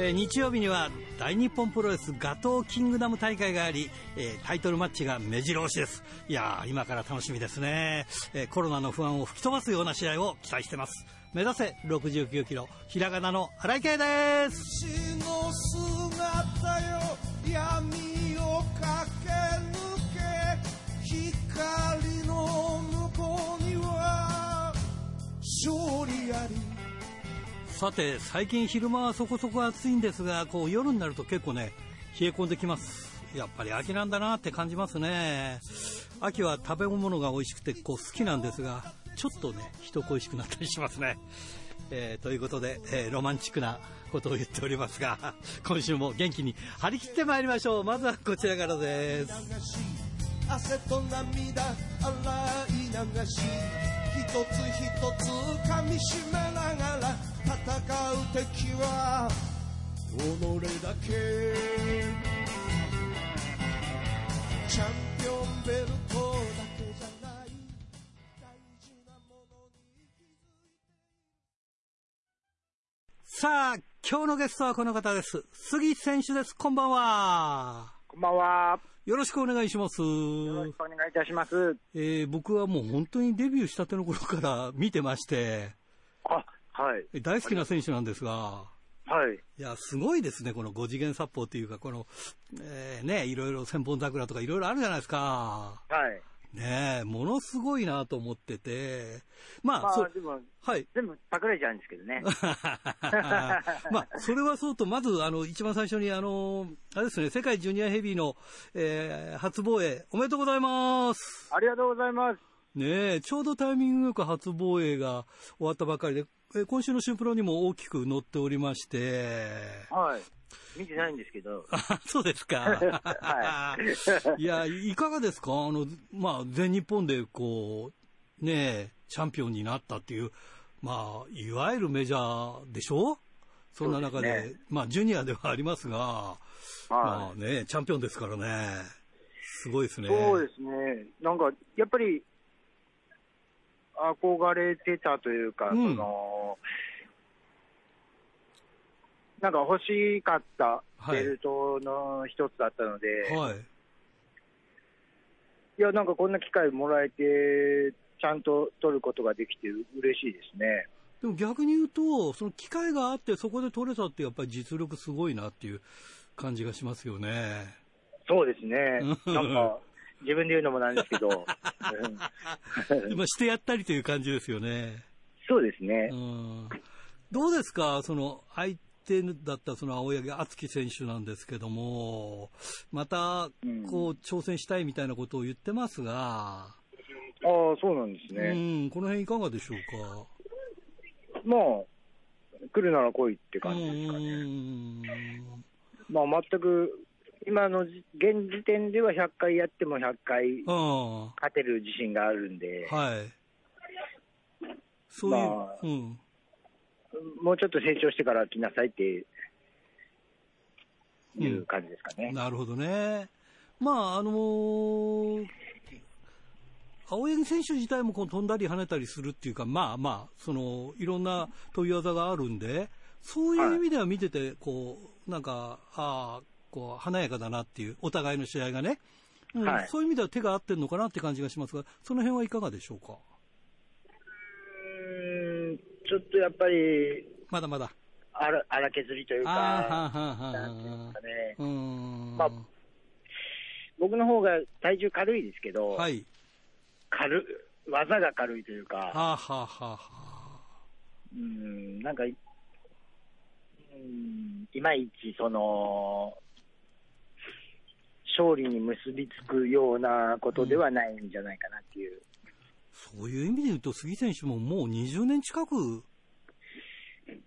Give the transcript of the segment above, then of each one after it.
えー、日曜日には大日本プロレスガトーキングダム大会があり、えー、タイトルマッチが目白押しです。いや今から楽しみですね、えー、コロナの不安を吹き飛ばすような試合を期待してます。目指せ69キロひらがなの荒井圭です。さて最近昼間はそこそこ暑いんですがこう夜になると結構ね冷え込んできます。やっぱり秋なんだなって感じますね。秋は食べ物が美味しくてこう好きなんですがちょっとね人恋しくなったりしますね。えー、ということで、えー、ロマンチックなことを言っておりますが今週も元気に張り切ってまいりましょう。まずはこちらからです。汗と涙洗い流し。つ一つ噛みしめながら戦う敵は己だけ。チャンピオンベルトだけじゃない。大事なものに気づいてさあ今日のゲストはこの方です。杉選手です。こんばんは。こんばんは。よろしくお願いします。よろしくお願いいたします。えー、僕はもう本当にデビューしたての頃から 見てまして、あ、はい。大好きな選手なんですが、はい。いや、すごいですね、この五次元殺法っていうか、この、えー、ね、いろいろ千本桜とかいろいろあるじゃないですか。はい。ねえ、ものすごいなと思ってて、まあ、まあ、でも、はい。全部パクられちゃうんですけどね。まあ、それはそうと、まず、あの、一番最初に、あの、あれですね、世界ジュニアヘビーの、えー、初防衛、おめでとうございます。ありがとうございます。ねえ、ちょうどタイミングよく初防衛が終わったばかりで、え今週の新プロにも大きく載っておりまして、はい。見てないんですけど。あ、そうですか。はい。いや、いかがですか？あの、まあ、全日本でこう、ねチャンピオンになったっていう、まあ、いわゆるメジャーでしょ？そんな中で、ね、まあ、ジュニアではありますが、はい、まあね、チャンピオンですからね。すごいですね。そうですね。なんか、やっぱり、憧れてたというか、うん、その、なんか欲しかったベルトの一つだったので、はい、いや、なんかこんな機会もらえて、ちゃんと取ることができて嬉しいですね。でも逆に言うと、その機会があって、そこで取れたって、やっぱり実力すごいなっていう感じがしますよね。そうですね。なんか、自分で言うのもなんですけど。今してやったりという感じですよね。そうですね。どうですか？その、相手だったその青柳敦樹選手なんですけども、また、こう、挑戦したいみたいなことを言ってますが。ああ、そうなんですね。うん、この辺いかがでしょうか？まあ、来るなら来いって感じですかね。まあ、全く今の現時点では100回やっても100回勝てる自信があるんで、はい。そういう、まあ、うん、もうちょっと成長してから来なさいっていう感じですかね。うん、なるほどね。まあ、あのー、青柳選手自体もこう飛んだり跳ねたりするっていうか、まあまあ、その、いろんな飛び技があるんで、そういう意味では見てて、こう、なんか、ああ、こう、華やかだなっていう、お互いの試合がね。うん。はい、そういう意味では手が合ってるのかなって感じがしますが、その辺はいかがでしょうか？うん、ちょっとやっぱり、まだまだ。荒荒削りというか、なんですかね。まあ、僕の方が体重軽いですけど、はい、軽技が軽いというか、はあはあはあ、うん、なんか、うん、いまいちその、勝利に結びつくようなことではないんじゃないかなっていう。そういう意味で言うと、杉選手ももう20年近く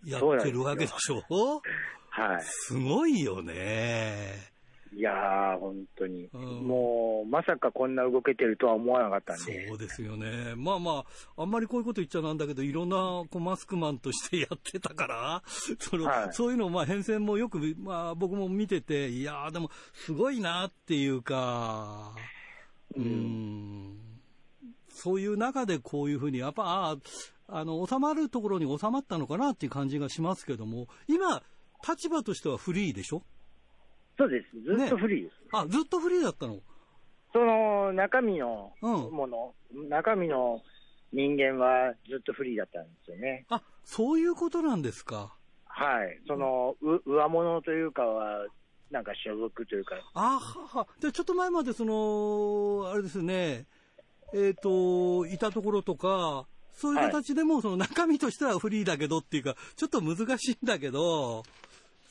やってるわけでしょ？はい。すごいよね。いやー、本当に、うん、もう、まさかこんな動けてるとは思わなかったんで。そうですよね。まあまあ、あんまりこういうこと言っちゃなんだけど、いろんなこうマスクマンとしてやってたから、その、はい、そういうのを、まあ、変遷もよく、まあ、僕も見てて、いやー、でも、すごいなっていうか、うん、うん。そういう中でこういうふうに、やっぱ、ああ、あの、収まるところに収まったのかなっていう感じがしますけども、今、立場としてはフリーでしょ？そうです。ずっとフリーです。ね、あ、ずっとフリーだったの？その中身のもの、うん、中身の人間はずっとフリーだったんですよね。あ、そういうことなんですか？はい。その、う、上物というかは、なんか所属というか。あはは。で、ちょっと前までその、あれですね、えっ、ー、と、いたところとか、そういう形でも、その中身としてはフリーだけどっていうか、ちょっと難しいんだけど、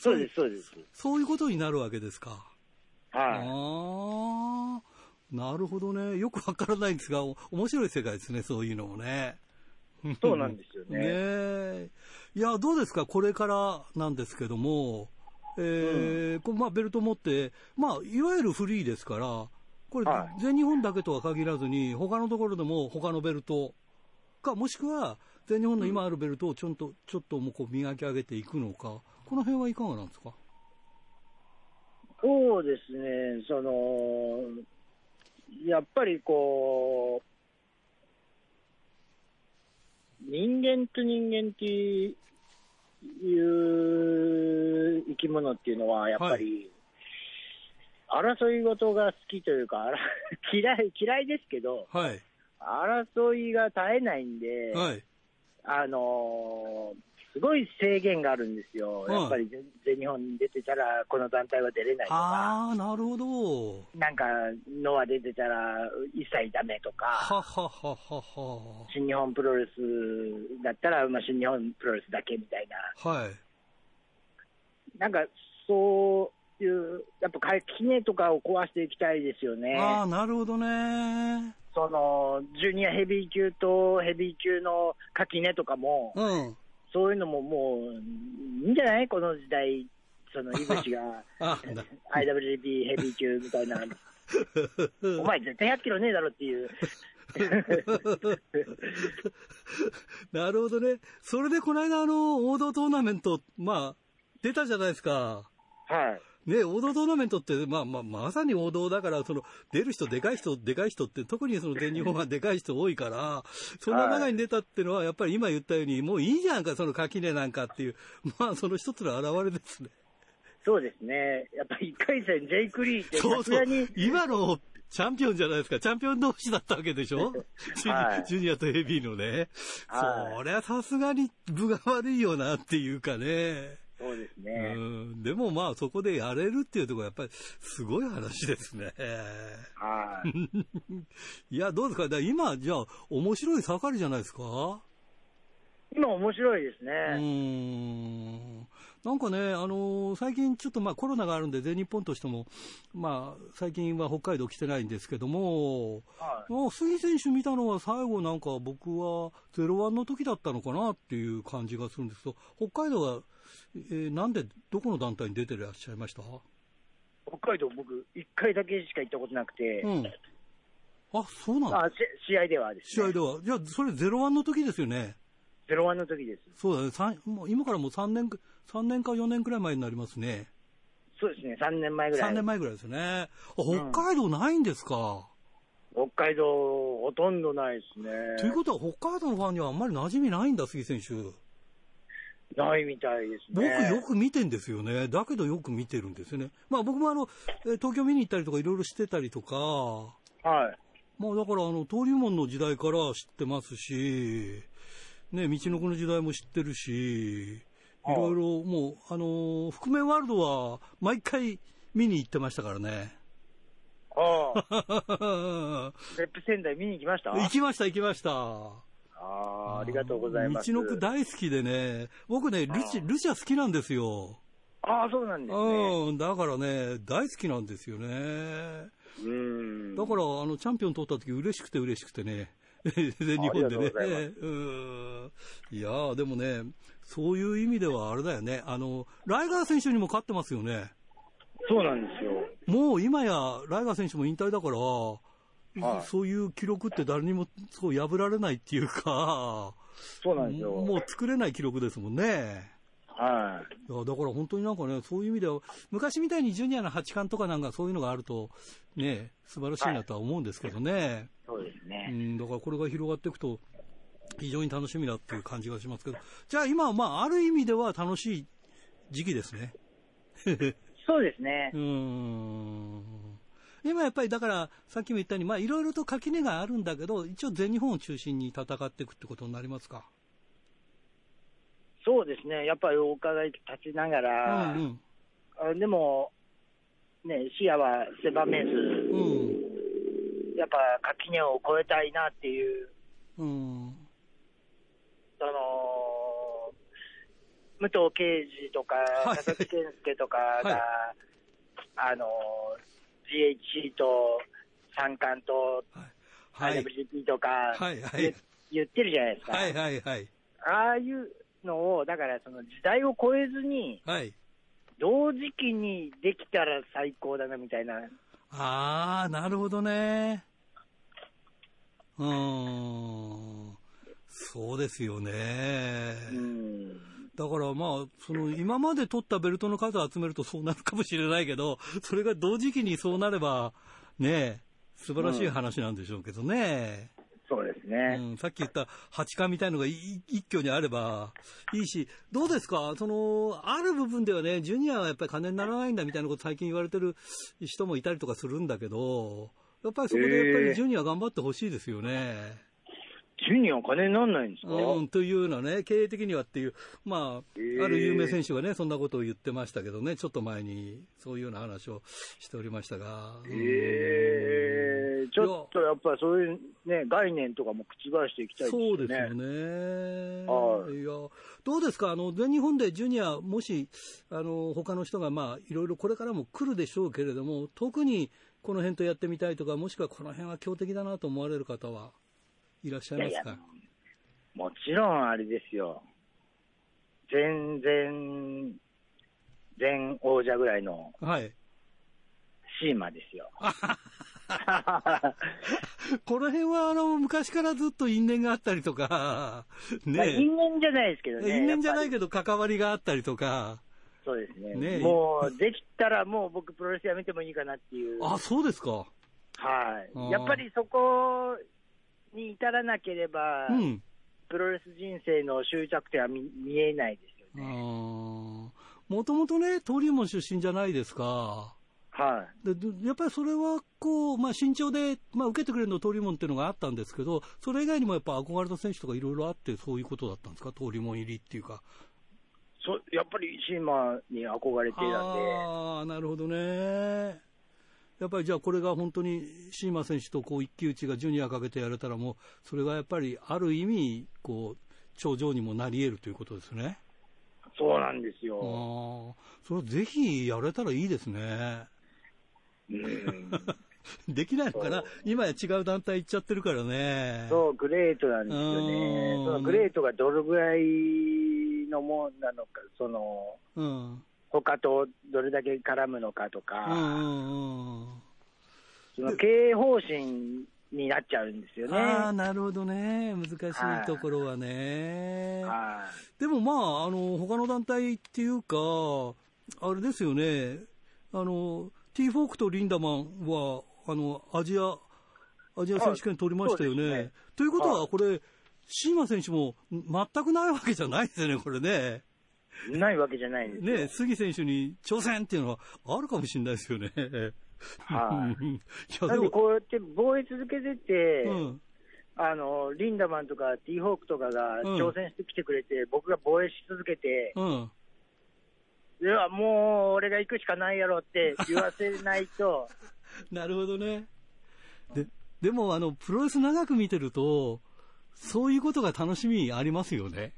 そうです、そうです。そういうことになるわけですか。はい。ああ。なるほどね。よくわからないんですが、面白い世界ですね、そういうのもね。そうなんですよね。ねいや、どうですか、これからなんですけども、えー、うん、まあ、ベルト持って、まあ、いわゆるフリーですから、これ、全日本だけとは限らずに、他のところでも他のベルトか、もしくは、全日本の今あるベルトをちょっと、ちょっともうこう磨き上げていくのか、この辺はいかがなんですか？そうですね、その、やっぱりこう、人間と人間っていう生き物っていうのは、やっぱり、争い事が好きというか、嫌い、嫌いですけど、はい、争いが絶えないんで、はい、あのーすごい制限があるんですよ、やっぱり全日本に出てたら、この団体は出れないとか、あなるほど。なんか、ノア出てたら一切だめとか、はははは新日本プロレスだったら、まあ、新日本プロレスだけみたいな、はい、なんかそういう、やっぱ垣とかを壊していきたいですよね。あなるほどね。そのジュニアヘビー級とヘビー級の垣根とかも、うん、そういうのももう、いいんじゃない？この時代、その、井口が、IWGP ヘビー級みたいな。お前絶対100キロねえだろっていう。なるほどね。それでこの間あの、王道トーナメント、まあ、出たじゃないですか。はい。ね、王道トーナメントって、まあまあ、まさに王道だから、その、出る人、でかい人、でかい人って、特にその全日本はでかい人多いから、その中に出たっていうのは、やっぱり今言ったように、もういいじゃんか、その垣根なんかっていう、まあ、その一つの表れですね。そうですね。やっぱり1回戦、ジェイク・リーって、そうそう。今のチャンピオンじゃないですか。チャンピオン同士だったわけでしょ、はい、ジュニアとヘビーのね。はい、そりゃさすがに分が悪いよなっていうかね。そうですね。うん。でもまあ、そこでやれるっていうところはやっぱり、すごい話ですね。はい。いや、どうですか？今、じゃあ、面白い盛りじゃないですか？今面白いですね。うん。なんかね、あのー、最近ちょっとまあコロナがあるんで、全日本としても、まあ、最近は北海道来てないんですけども、はい、まあ、杉選手見たのは最後なんか僕は01の時だったのかなっていう感じがするんですけど、北海道はえー、なんで、どこの団体に出てらっしゃいました？北海道、僕、1回だけしか行ったことなくて、うん、あそうなんあ試合ではです、ね、試合では、じゃあ、それ、ゼロワンの時ですよね？ゼロワンの時です。そうだね、もう今からもう3年、3年か4年くらい前になりますね。そうですね、3年前ぐらい。3年前ぐらいですね。北海道ないんですか、うん、北海道、ほとんどないですね。ということは、北海道のファンにはあんまり馴染みないんだ、杉選手。ないみたいですね。僕よく見てんですよね。だけどよく見てるんですよね。まあ僕もあの、東京見に行ったりとかいろいろしてたりとか。はい。まあだからあの、登竜門の時代から知ってますし、ね、道の子の時代も知ってるし、いろいろもう、あのー、覆面ワールドは毎回見に行ってましたからね。ああ。レップ仙台見に行きました？行きました、行きました。ああ、ありがとうございます。道のく大好きでね、僕ね、ルチ、ルチャ好きなんですよ。ああ、そうなんですね。うん、だからね、大好きなんですよね。うん。だから、あの、チャンピオン取った時嬉しくて嬉しくてね。全日本でね。うん。いやでもね、そういう意味ではあれだよね。あの、ライガー選手にも勝ってますよね。そうなんですよ。もう今や、ライガー選手も引退だから、はい、そういう記録って誰にもそう破られないっていうか、そうなんですよ。もう作れない記録ですもんね。はい。いや、だから本当になんかね、そういう意味では、昔みたいにジュニアの八冠とかなんかそういうのがあると、ね、素晴らしいなとは思うんですけどね。はい、そうですね。うん、だからこれが広がっていくと、非常に楽しみだっていう感じがしますけど、じゃあ今はまあ、ある意味では楽しい時期ですね。そうですね。うん。今やっぱりだから、さっきも言ったように、まあいろいろと垣根があるんだけど、一応全日本を中心に戦っていくってことになりますか？そうですね。やっぱりお伺い立ちながら、うんうん、でも、ね、視野は狭めず、うん、やっぱ垣根を越えたいなっていう、うん、その、武藤敬司とか、佐々木健介とかが、はい、あの、GHC と三冠と、はい、IWGP とか、はいはい、言ってるじゃないですか。はいはいはい。ああいうのを、だからその時代を超えずに、はい、同時期にできたら最高だなみたいな。ああ、なるほどね。うん。そうですよね。うん。だからまあ、その今まで取ったベルトの数を集めるとそうなるかもしれないけど、それが同時期にそうなれば、ね素晴らしい話なんでしょうけどね。そうですね、うん、さっき言った八冠みたいのが一挙にあればいいし、どうですか、そのある部分ではね、ジュニアはやっぱり金にならないんだみたいなこと、最近言われてる人もいたりとかするんだけど、やっぱりそこでやっぱりジュニア頑張ってほしいですよね。えージュニアお金にならないんですか、うん、というのはね、経営的にはっていう、まあ、えー、ある有名選手がね、そんなことを言ってましたけどね、ちょっと前に、そういうような話をしておりましたが。えー、ちょっとやっぱりそういうね、概念とかも覆していきたいですね。そうですよね。はい。いや、どうですか？あの、全日本でジュニア、もし、あの、他の人がまあ、いろいろこれからも来るでしょうけれども、特にこの辺とやってみたいとか、もしくはこの辺は強敵だなと思われる方は？いらっしゃいますか？もちろんあれですよ。全然、全王者ぐらいの、はい。シーマですよ。この辺はあの昔からずっと因縁があったりとか、ね、因縁じゃないですけどね。因縁じゃないけど関わりがあったりとか。そうですね。ねもうできたらもう僕プロレスやめてもいいかなっていう。あ、そうですか。はい。やっぱりそこに至らなければ、うん、プロレス人生の終着点は見見えないですよね。もともとね、登竜門出身じゃないですか。はい。で、やっぱりそれは、こう、まあ、身長で、まあ、受けてくれるの登竜門っていうのがあったんですけど、それ以外にもやっぱ憧れた選手とかいろいろあって、そういうことだったんですか？登竜門入りっていうか。そやっぱりシーマに憧れていたんで。ああ、なるほどね。やっぱりじゃあこれが本当にシーマ選手とこう一騎打ちがジュニアかけてやれたらもう、それがやっぱりある意味、こう、頂上にもなり得るということですね。そうなんですよ。あそれぜひやれたらいいですね。うん。できないのかな？今や違う団体行っちゃってるからね。そう、グレートなんですよね。そのグレートがどれぐらいのもんなのか、その、うん、他とどれだけ絡むのかとか、その経営方針になっちゃうんですよね。ああ、なるほどね。難しいところはね。はい、でもまあ、あの、他の団体っていうか、あれですよね。あの、ティーフォークとリンダマンは、あの、アジア、アジア選手権取りましたよね。ねということは、これ、シーマ選手も全くないわけじゃないですよね、これね。ないわけじゃないんですね杉選手に挑戦っていうのはあるかもしれないですよね。はい、いやでもこうやって防衛続けてて、うん、あのリンダマンとかティーホークとかが挑戦してきてくれて、うん、僕が防衛し続けて、うん、ではもう俺が行くしかないやろって言わせないと。なるほどね。ででもあの、プロレス長く見てると、そういうことが楽しみありますよね。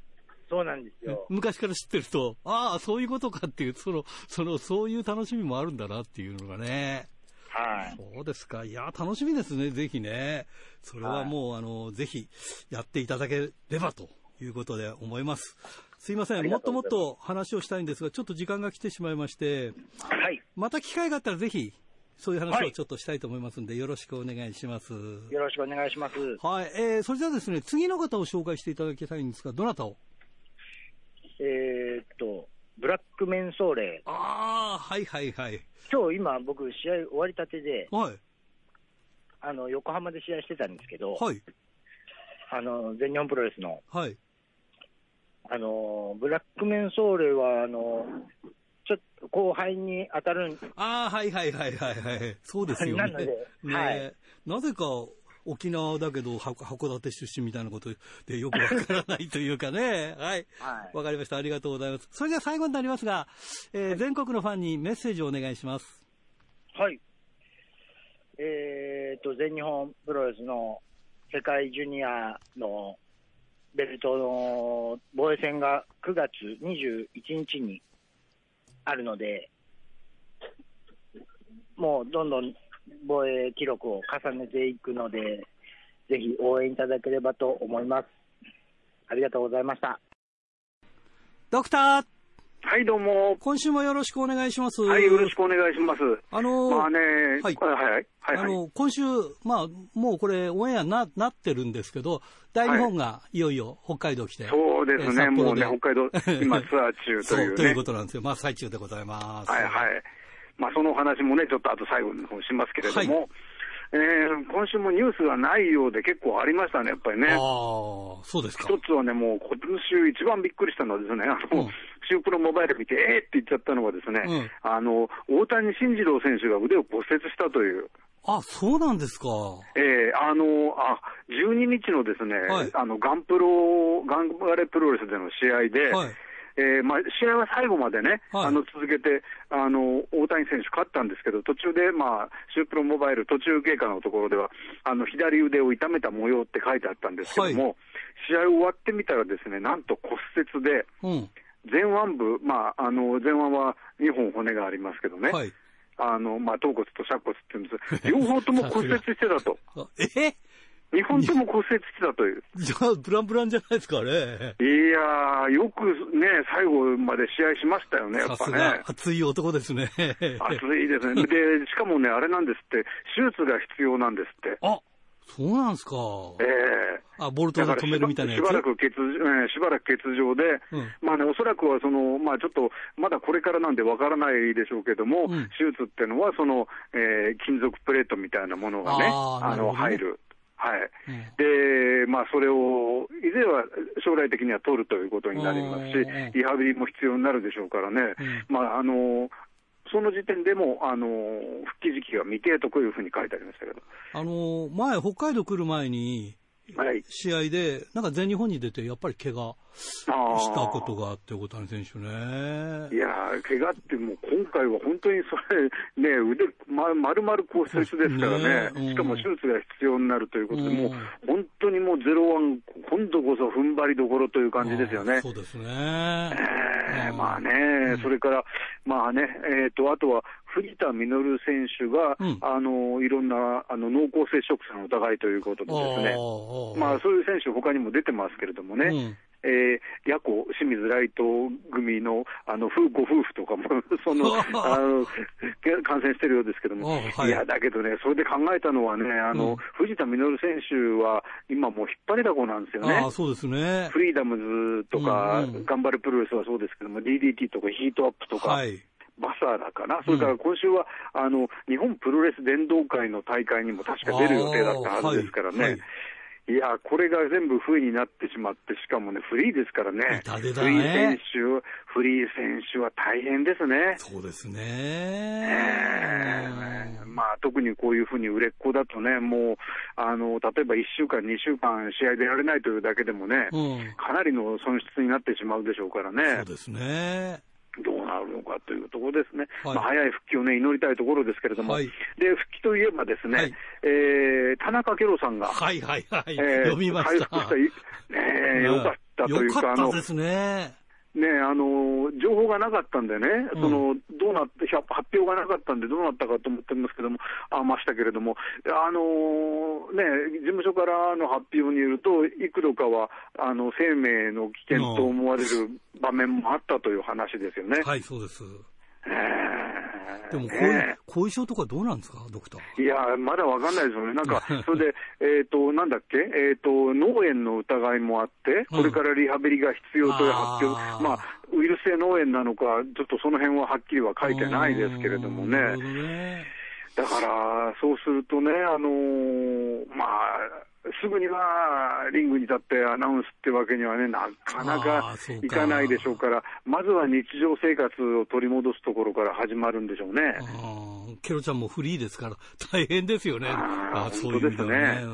そうなんですよ。昔から知ってると、ああ、そういうことかっていう、その、その、そういう楽しみもあるんだなっていうのがね。はい。そうですか。いや、楽しみですね、ぜひね。それはもう、はい、あの、ぜひ、やっていただければということで思います。すいません。もっともっと話をしたいんですが、ちょっと時間が来てしまいまして、はい。また機会があったらぜひ、そういう話をちょっとしたいと思いますんで、はい、よろしくお願いします。よろしくお願いします。はい。えー、それではですね、次の方を紹介していただきたいんですが、どなたをえー、っと、ブラックメンソーレ。ああ、はいはいはい。今日今僕試合終わりたてで、はい。あの、横浜で試合してたんですけど、はい。あの、全日本プロレスの。はい。あの、ブラックメンソーレは、あの、ちょっと後輩に当たるああ、はいはいはいはいはい。そうですよね。なので、ね、はい、なぜか、沖縄だけど函館出身みたいなことでよくわからないというかね。はい。わ、はい、かりました。ありがとうございます。それでは最後になりますが、えー、全国のファンにメッセージをお願いします。はい。えー、と、全日本プロレスの世界ジュニアのベルトの防衛戦が9月21日にあるので、もうどんどん防衛記録を重ねていくので、ぜひ応援いただければと思います。ありがとうございました。ドクターはい、どうも。今週もよろしくお願いします。はい、よろしくお願いします。あのー、まあね、はい、はい、はい、はい。あの、今週、まあ、もうこれ、オンエアな、なってるんですけど、大日本がいよいよ北海道来て。そうですね、もうね、北海道、今ツアー中という、ね、ということなんですよ。まあ、最中でございます。はい、はい。まあ、その話もね、ちょっとあと最後の方しますけれども、はいえー、今週もニュースがないようで結構ありましたね、やっぱりね。ああ、そうですか。一つはね、もう今週一番びっくりしたのはですね、あの、うん、シュープロモバイル見て、えーって言っちゃったのがですね、うん、あの、大谷慎次郎選手が腕を骨折したという。あ、そうなんですか。ええー、あの、あ、12日のですね、はい、あの、ガンプロ、ガンバレプロレスでの試合で、はいえーまあ、試合は最後までね、はい、あの続けてあの、大谷選手、勝ったんですけど、途中で、まあ、シュープロモバイル途中経過のところでは、あの左腕を痛めた模様って書いてあったんですけども、はい、試合終わってみたら、ですねなんと骨折で、うん、前腕部、まあ、あの前腕は2本骨がありますけどね。はいあの、まあ、頭骨と尺骨って言うんです。両方とも骨折してたと。え？日本とも骨折してたという。じゃあ、ブランブランじゃないですかね。いやー、よくね、最後まで試合しましたよね、やっぱね。熱い男ですね。熱いですね。で、しかもね、あれなんですって、手術が必要なんですって。あそうなんですか。ええー、あ、ボルトで止めるみたいなやつ？しばらく欠、えー、しばらく欠場で、うん、まあね、おそらくはその、まあちょっと、まだこれからなんでわからないでしょうけども、うん、手術っていうのは、その、えー、金属プレートみたいなものがね、あ、ね、の、入る。はい。うん、で、まあ、それを、いずれは将来的には取るということになりますし、リハビリも必要になるでしょうからね、うん、まあ、あの、その時点でも、あの、復帰時期が未定とこういうふうに書いてありましたけど。あの、前、北海道来る前に、はい、試合で、なんか全日本に出て、やっぱり怪我したことがあって、大谷選手ね。いやー、怪我ってもう今回は本当にそれ、ね、腕、ま、丸々骨折ですからね、ねしかも手術が必要になるということで、うん、もう本当にもうゼロワン、今度こそ踏ん張りどころという感じですよね。そうですね。えー、まあね、うん、それから、まあね、えっ、ー、と、あとは、藤田実選手が、うん、あのいろんなあの濃厚接触者の疑いということでですね、まあ、そういう選手、他にも出てますけれどもね、うん、えー、ヤコ、清水ライト組のあのご夫婦とかも その あの感染してるようですけども、はい、いや、だけどね、それで考えたのはね、あの、うん、藤田実選手は今もう引っ張りだこなんですよね。あそうですね。フリーダムズとか、うんうん、頑張るプロレスはそうですけども、DDT とかヒートアップとか、はいバサーラかな、それから今週は、あの日本プロレス伝道会の大会にも確か出る予定だったはずですからね。はいはいいや、これが全部不意になってしまって、しかもね、フリーですからね。ねフリー選手、フリー選手は大変ですね。そうですね。えー、まあ、特にこういうふうに売れっ子だとね、もう、あの、例えば1週間、2週間試合出られないというだけでもね、うん、かなりの損失になってしまうでしょうからね。そうですね。どうなるのかというところですね、はい、まあ、早い復帰を、ね、祈りたいところですけれども、はい、で復帰といえば、ですね、はい、えー、田中ケロさんが、はいはいはい、えー、読みました。回復した、ね、よかったというか、あの、ですね。ね、あの情報がなかったんでね、うん、そのどうなって発表がなかったんで、どうなったかと思ってますけども、あましたけれども、あのね、事務所からの発表によると、幾度かはあの生命の危険と思われる場面もあったという話ですよね。はい、そうです。でも後遺症とかどうなんですか、ドクター。いや、まだわかんないですよね。なんか、それで、えっ、と、なんだっけ、えっ、ー、と、脳炎の疑いもあって、これからリハビリが必要という発表、うん、まあ、ウイルス性脳炎なのか、ちょっとその辺ははっきりは書いてないですけれどもね。だから、そうするとね、あのー、まあ、すぐにはリングに立ってアナウンスってわけにはね、なかなかいかないでしょうから、まずは日常生活を取り戻すところから始まるんでしょうね。ケロちゃんもフリーですから、大変ですよね。あそうですね。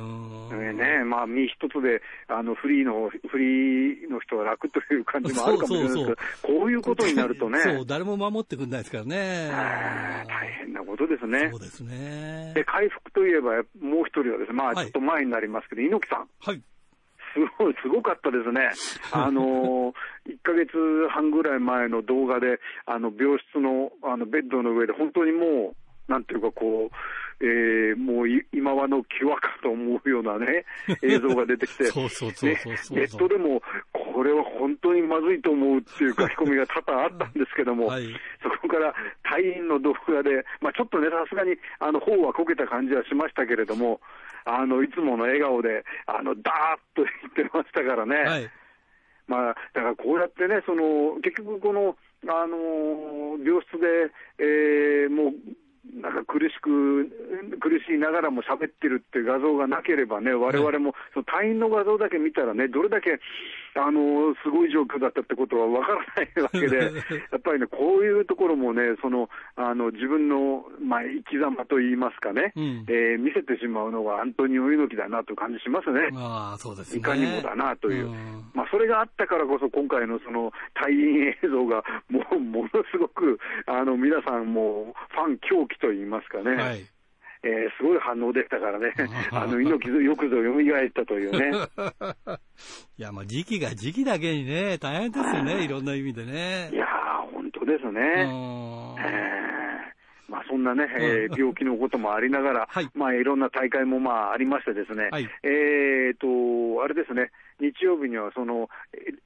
ねねまあ、身一つで、あの、フリーの、フリーの人は楽という感じもあるかもしれないですけど、こういうことになるとね。そう、誰も守ってくんないですからね。大変なことですね。そうですね。で、回復といえば、もう一人はですね、まあ、ちょっと前になりますけど、猪木さん。はい。すごい、すごかったですね。あの、1ヶ月半ぐらい前の動画で、あの、病室の、あの、ベッドの上で、本当にもう、なんていうかこう、えー、もう今はの際かと思うようなね、映像が出てきて、ネットでも、これは本当にまずいと思うっていう書き込みが多々あったんですけども、はい、そこから隊員の動画で、まあ、ちょっとね、さすがに、あの、方はこけた感じはしましたけれども、あの、いつもの笑顔で、あの、ダーッと言ってましたからね。はい。まあ、だからこうやってね、その結局、この、あの病室で、えー、もうなんか苦しく、苦しいながらも喋ってるって画像がなければね、われわれも、その隊員の画像だけ見たらね、どれだけ、あの、すごい状況だったってことはわからないわけで、やっぱりね、こういうところもね、その、あの、自分の、まあ、生き様といいますかね、うん、えー、見せてしまうのがアントニオ猪木だなという感じしますね。あそうですね。いかにもだなという。うん、まあ、それがあったからこそ、今回のその、隊員映像が、もう、ものすごく、あの、皆さんも、ファン狂気といいますかね。はい。えー、すごい反応でしたからね、あの猪木よくぞ蘇ったというね。いや、まあ時期が時期だけにね、大変ですよね、い。ろんな意味でね。いやー、本当ですね。えー、まあ、そんなね、えー、病気のこともありながら、はい、まあ、いろんな大会もまあありましてですね、はい、えっ、と、あれですね、日曜日にはその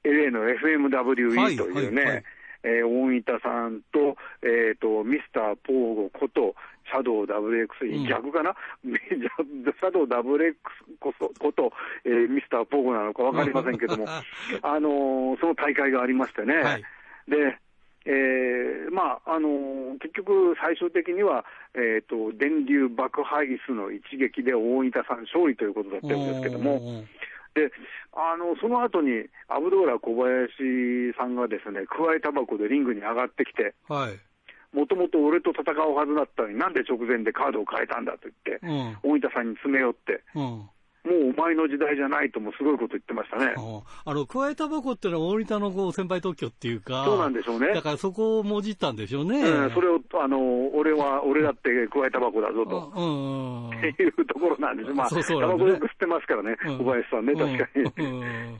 LA の FMWE というね、はいはいえー、大分さんと、えっ、ー、と、ミスターポーゴこと、シャドウ WX、うん、逆かな、シャドウ WX こそこと、えー、ミスターポーゴなのか分かりませんけども、あのー、その大会がありましてね。はい、でえー、まあ、あのー、結局、最終的には、えっ、ー、と、電流爆破椅子の一撃で大分さん勝利ということだったんですけども、で、あの、その後に、アブドーラ小林さんがですね、くわえタバコでリングに上がってきて、はい。もともと俺と戦うはずだったのに、なんで直前でカードを変えたんだと言って、うん、大分さんに詰め寄って、うん、もうお前の時代じゃないともすごいこと言ってましたね。あの、加えたばこっていうのは大分のこう先輩特許っていうか。そうなんでしょうね。だからそこをもじったんでしょうね。うん、それを、あの、俺は、俺だって加えたばこだぞと。うん。っていうところなんです。まあ、そうそうタバコよく吸ってますからね、小林さんね、確かに。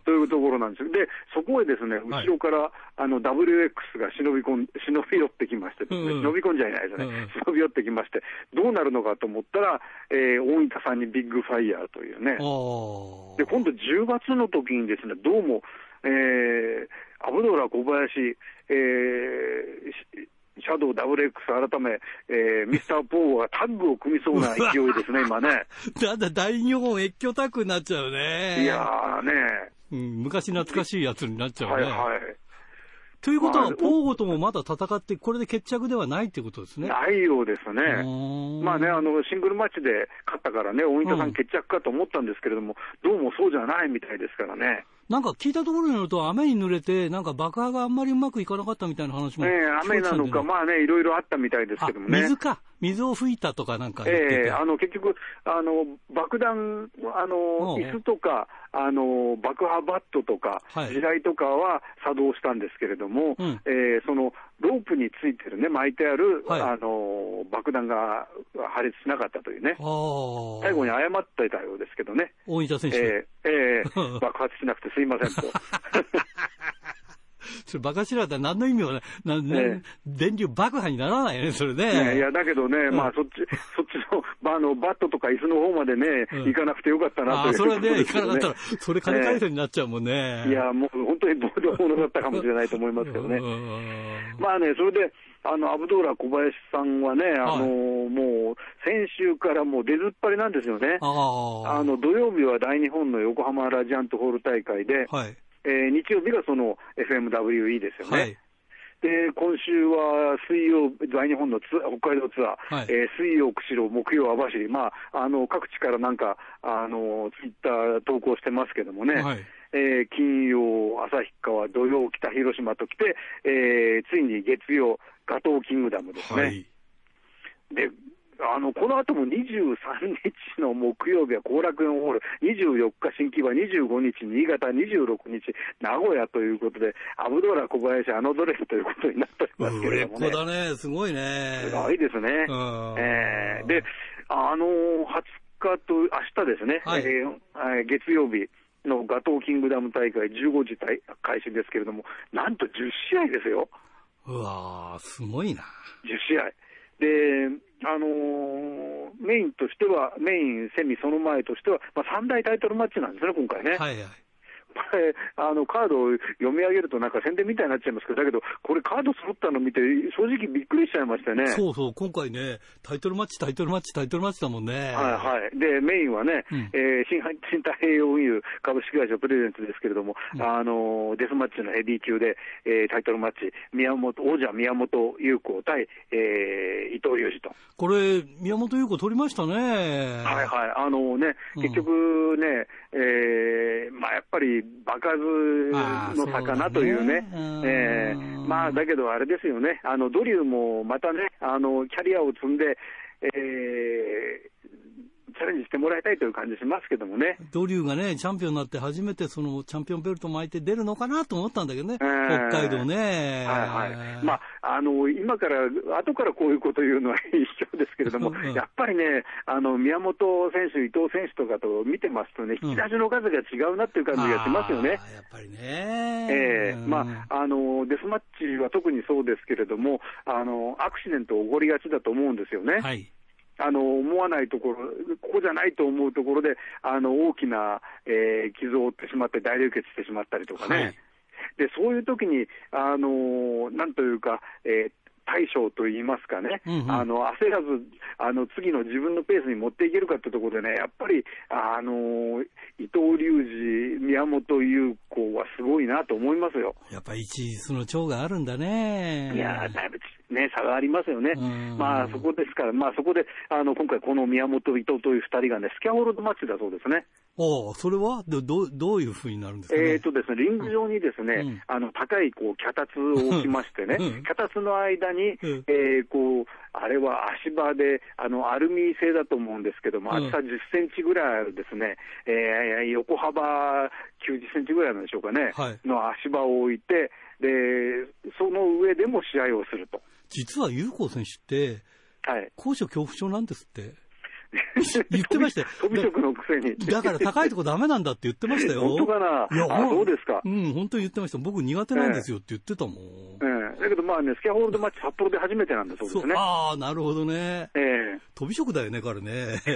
というところなんです。で、そこへですね、後ろから、あの、WX が忍び込ん、忍び寄ってきましてね、忍び込んじゃいないですね。忍び寄ってきまして、どうなるのかと思ったら、えー、大分さんにビッグファイヤーというね。で、今度10月の時にですね、どうも、えー、アブドーラ小林、えー、シャドウ WX 改め、えー、ミスター・ポーがタッグを組みそうな 勢いですね、今ね。だんだ大日本越境タッグになっちゃうね。いやーね、うん、昔懐かしいやつになっちゃうね。はいはい。ということは、ポーゴともまだ戦って、これで決着ではないってことですね。ないようですね。まあね、あの、シングルマッチで勝ったからね、大分さん決着かと思ったんですけれども、うん、どうもそうじゃないみたいですからね。なんか聞いたところによると、雨に濡れて、なんか爆破があんまりうまくいかなかったみたいな話も、ね、雨なのか、まあね、いろいろあったみたいですけどもね。水か。水を吹いたとかなんかええー、あの結局、あの爆弾、あの椅子とか、あの爆破バットとか、はい、地雷とかは作動したんですけれども、うん、えー、そのロープについてるね、巻いてある、はい、あの爆弾が破裂しなかったというね、最後に謝ってたようですけどね、大分選手、えーえー、爆発しなくてすいませんと。それバカしらだ何の意味もない。なね、電流爆破にならないよね、それね。いや、だけどね、うん、まあ、そっち、そっちの、あの、バットとか椅子の方までね、うん、行かなくてよかったなという、ね、それはね、行かなかったら、それ金返せになっちゃうもんね。いや、もう本当に暴力者だったかもしれないと思いますけどね。まあね、それで、あの、アブドーラ小林さんはね、あの、もう、先週からもう出ずっぱりなんですよね。あの、土曜日は大日本の横浜ラジアントホール大会で、はい、えー、日曜日がその FMWE ですよね。はいで今週は水曜、大日本のツ北海道ツアー、はい、えー、水曜、釧路、木曜、網走、まあ、あの各地からなんか、あのツイッター投稿してますけどもね。はいえー、金曜、旭川、土曜、北広島と来て、えー、ついに月曜、ガトーキングダムですね。はい、であのこの後も23日の木曜日は後楽園ホール、24日新木場、25日新潟、26日名古屋ということで、アブドラ小林、あのドレスということになっておりますけれども、ね、売れっ子だね、すごいね。すごいですね。えー、で、あのー、20日と明日ですね、はい、えー、月曜日。のガトーキングダム大会15時開始ですけれども、なんと10試合ですよ。うわー、すごいな。10試合。で、あのー、メインとしては、メイン、セミ、その前としては、まあ、3大タイトルマッチなんですね、今回ね。はいはいあのカードを読み上げると、なんか宣伝みたいになっちゃいますけど、だけど、これ、カード揃ったの見て、正直びっくりしちゃいましたね。そうそう、今回ね、タイトルマッチ、タイトルマッチ、タイトルマッチだもんね。はいはい。で、メインはね、うん、えー、新新太平洋運輸株式会社プレゼンツですけれども、うん、あのデスマッチのヘビー級で、えー、タイトルマッチ、宮本王者宮本優子対、えー、伊藤隆二と。これ、宮本優子取りましたね。はいはい。あのね、結局ね、うん、えー、まあやっぱり、場数の魚というね、えー、まあだけどあれですよね、あのドリューもまたね、あのキャリアを積んで、えー、チャレンジしてもらいたいという感じしますけどもね。ドリューがね、チャンピオンになって初めてそのチャンピオンベルト巻いて出るのかなと思ったんだけどね、えー、北海道ね。はいはい。まあ、あの、今から、後からこういうこと言うのは一緒ですけれども、うん、やっぱりね、あの、宮本選手、伊藤選手とかと見てますとね、引き出しの数が違うなっていう感じがしますよね。うん、やっぱりね。ええー、まあ、あの、デスマッチは特にそうですけれども、あの、アクシデント起こりがちだと思うんですよね。はい。あの思わないところ、ここじゃないと思うところで、あの大きな、えー、傷を負ってしまって、大流血してしまったりとかね、はい、でそういう時にあのなんというか、えー、対処といいますかね、うんうん、あの焦らずあの次の自分のペースに持っていけるかというところでね、やっぱりあの伊藤隆二、宮本優子はすごいなと思いますよ。やっぱり一日の長があるんだね。いやだいぶね、差がありますよね。まあそこですから、まあそこであの今回この宮本、伊藤という2人がね、スキャホールドマッチだそうですね。ああ、それは？どどどういうふうになるんですか、ね、えっ、とですね、リング上にですね、うん、あの高いこう脚立を置きましてね、うん、脚立の間に、うん、えー、こうあれは足場であのアルミ製だと思うんですけども、厚さ10センチぐらいあるですね、えー、横幅90センチぐらいなんでしょうかね、はい、の足場を置いてで、その上でも試合をすると。実は有効選手って、はい、高所恐怖症なんですって。言ってましたよ。飛び職のくせに。だから高いとこダメなんだって言ってましたよ。本当かな？いや、そうですか。うん、本当に言ってました。僕苦手なんですよって言ってたもん。ええだけどまあね、スキャホールドマッチ札幌で初めてなんだそうですね。ああ、なるほどね。ええ飛び職だよね、彼ね。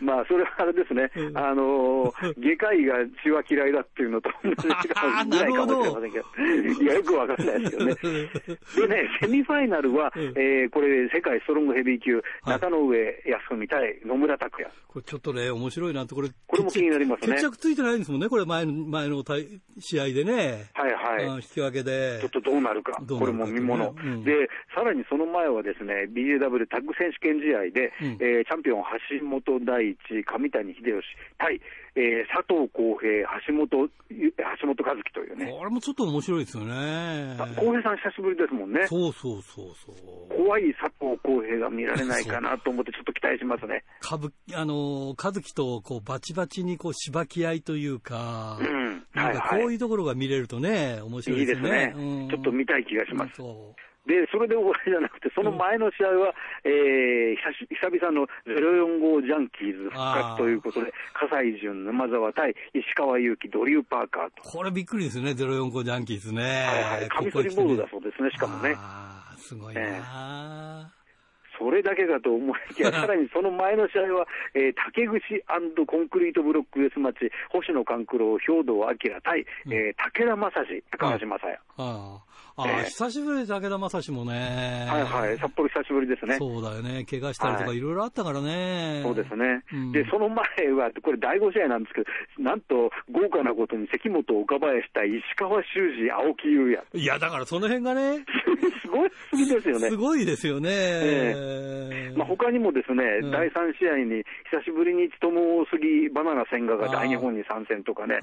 まあ、それはあれですね、うん、あの外科医が血は嫌いだっていうのと同じかもしれませんけ ど、いや、よくわかんないですけどね。でね、セミファイナルは、うん、えー、これ、世界ストロングヘビー級、中野上康文対野村拓也。これちょっとね、面白いなって、これ、これも気になりますね。決着ついてないんですもんね、これ前の、前の試合でね。はいはい。引き分けで。ちょっとどうなるか、るかこれも見もの、うん、で、さらにその前はですね、BJW タッグ選手権試合で、うん、えー、チャンピオン橋本大地、上谷秀吉対、えー、佐藤浩平、橋本、橋本和樹というね。あれもちょっと面白いですよね。浩平さん久しぶりですもんね。そうそうそうそう。怖い佐藤浩平が見られないかなと思ってちょっと期待しますね。歌舞あの、和樹とこうバチバチにこうしばき合いというか、うん、なんかこういうところが見れるとね、面白いですね。いいですね、うん。ちょっと見たい気がします。で、それで終わりじゃなくて、その前の試合は、うん、えー、久々の045ジャンキーズ復活ということで、葛西潤、沼沢対石川祐希、ドリュー・パーカーと。これびっくりですね、045ジャンキーズね。はいはい、カミソリボールだそうですね、しかもね。あすごいな、えーそれだけかと思いきや、さらにその前の試合は、えー、竹串コンクリートブロックデスマッチ、星野勘九郎、兵藤明対、えー、武田正史、高橋正也。ああ、えー、久しぶり武田正史もね。はいはい、札幌久しぶりですね。そうだよね。怪我したりとかいろいろあったからね。そうですね。うん、で、その前は、これ第5試合なんですけど、なんと豪華なことに関本岡林対石川修司、青木優也。いや、だからその辺がね。すごいですよね。すごいですよね。えー、まあ、他にもですね、うん、第3試合に久しぶりに友杉バナナ千賀が大日本に参戦とかね。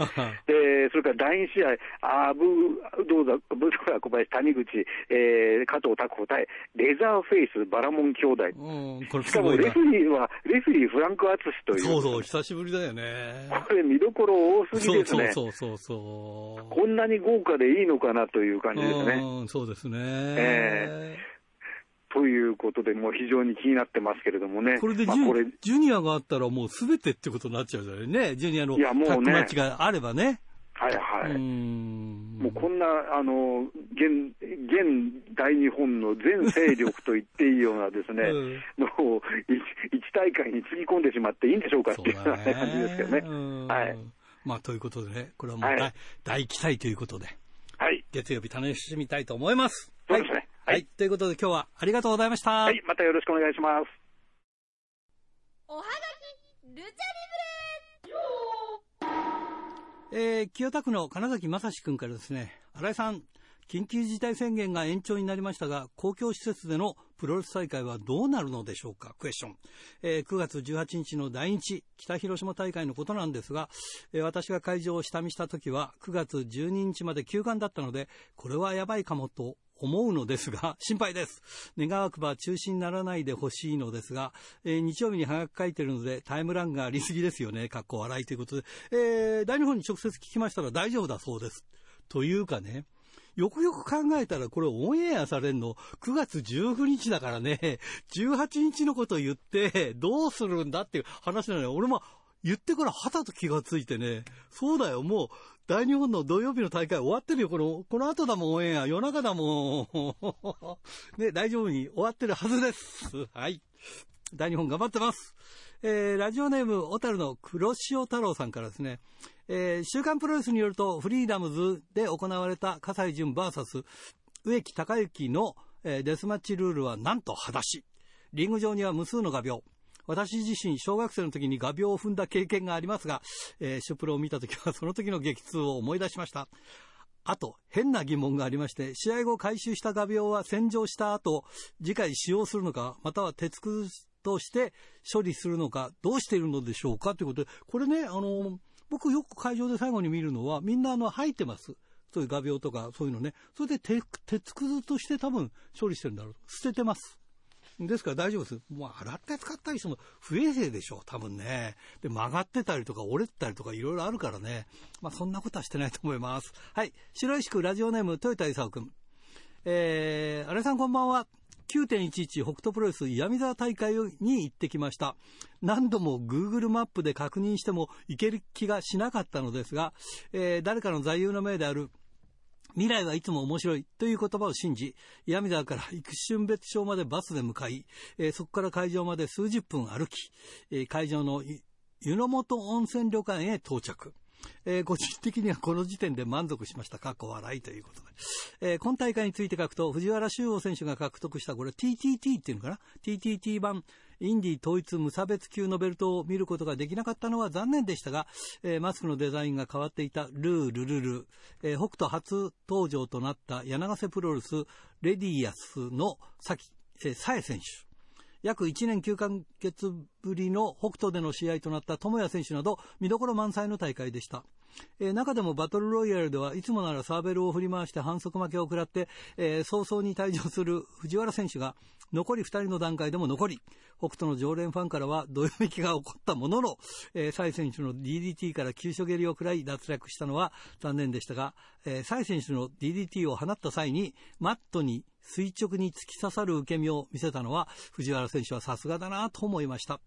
で、それから第2試合、あブどうだ、ブドラ小林、谷口、えー、加藤拓穂対レザーフェイス、バラモン兄弟。うん、これしかもレフリーは、レフリーフランク・アツシという。そうそう、久しぶりだよね。これ見どころ多すぎですね。そうそうそうそう。こんなに豪華でいいのかなという感じですね。そうですね。えーということで、もう非常に気になってますけれどもね。これでジュ,、まあ、ジュニアがあったらもうすべてってことになっちゃうじゃないね。ジュニアのタッグマッチがあればね。はいはい。うもうこんな、あの、現、現大日本の全勢力と言っていいようなですね、うん、の一大会につぎ込んでしまっていいんでしょうかっていうような感じですけどね。はい。まあ、ということでね、これはもう大はい、大期待ということで、はい。月曜日楽しみたいと思います。そうですね。はい。はい、ということで今日はありがとうございました。はい。またよろしくお願いします。おはがき、ルチャリブレえー、清田区の金崎正史君からですね、新井さん、緊急事態宣言が延長になりましたが、公共施設でのプロレス大会はどうなるのでしょうか？クエスチョン。えー、9月18日の第1北広島大会のことなんですが、えー、私が会場を下見した時は9月12日まで休館だったので、これはやばいかもと思うのですが、心配です。願わくば中止にならないでほしいのですが、えー、日曜日にハガキ書いてるのでタイムランがありすぎですよね。かっこ笑いということで、えー、大日本に直接聞きましたら大丈夫だそうです。というかね、よくよく考えたらこれオンエアされんの9月19日だからね、18日のこと言ってどうするんだっていう話なのよ。俺も言ってからはたと気がついてね、そうだよ、もう大日本の土曜日の大会終わってるよ。この、この後だもんオンエア、夜中だもん。ね、大丈夫に終わってるはずです。はい。大日本頑張ってます。えー、ラジオネーム、小樽の黒潮太郎さんからですね、えー、週刊プロレスによると、フリーダムズで行われた葛西潤 VS 植木隆之の、えー、デスマッチルールはなんと裸足。リング上には無数の画鋲。私自身、小学生の時に画鋲を踏んだ経験がありますが、えー、シュプロを見た時はその時の激痛を思い出しました。あと、変な疑問がありまして、試合後回収した画鋲は洗浄した後、次回使用するのか、または鉄くずとして処理するのか、どうしているのでしょうかということで、これね、あの、僕よく会場で最後に見るのは、みんなあの、吐いてます。そういう画鋲とか、そういうのね。それで鉄、くずとして多分処理してるんだろう。捨ててます。ですから大丈夫です。もう洗って使ったりしても不衛生でしょう、多分ね。で、曲がってたりとか折れてたりとかいろいろあるからね。まあそんなことはしてないと思います。はい。白石区ラジオネーム、豊田勲君。えー、あれさんこんばんは。9.11北斗プロレス闇沢大会に行ってきました。何度も Google マップで確認しても行ける気がしなかったのですが、えー、誰かの座右の銘である未来はいつも面白いという言葉を信じ、闇沢から幾春別町までバスで向かい、えー、そこから会場まで数十分歩き、えー、会場の湯の本温泉旅館へ到着。えー、個人的にはこの時点で満足しました。か？っこ笑いということで。えー、今大会について書くと、藤原修吾選手が獲得したこれ TTT っていうのかな ?TTT 版インディ統一無差別級のベルトを見ることができなかったのは残念でしたが、えー、マスクのデザインが変わっていたルールルル、えー、北斗初登場となった柳瀬プロレスレディアスの先、えー、サエ選手。約1年9ヶ月ぶりの北斗での試合となった智也選手など見どころ満載の大会でした。えー、中でもバトルロイヤルではいつもならサーベルを振り回して反則負けを食らって、えー、早々に退場する藤原選手が残り2人の段階でも残り、北斗の常連ファンからはどよめきが起こったものの、えー、選手の DDT から急所蹴りを食らい脱落したのは残念でしたが、えー、選手の DDT を放った際にマットに垂直に突き刺さる受け身を見せたのは、藤原選手はさすがだなと思いました。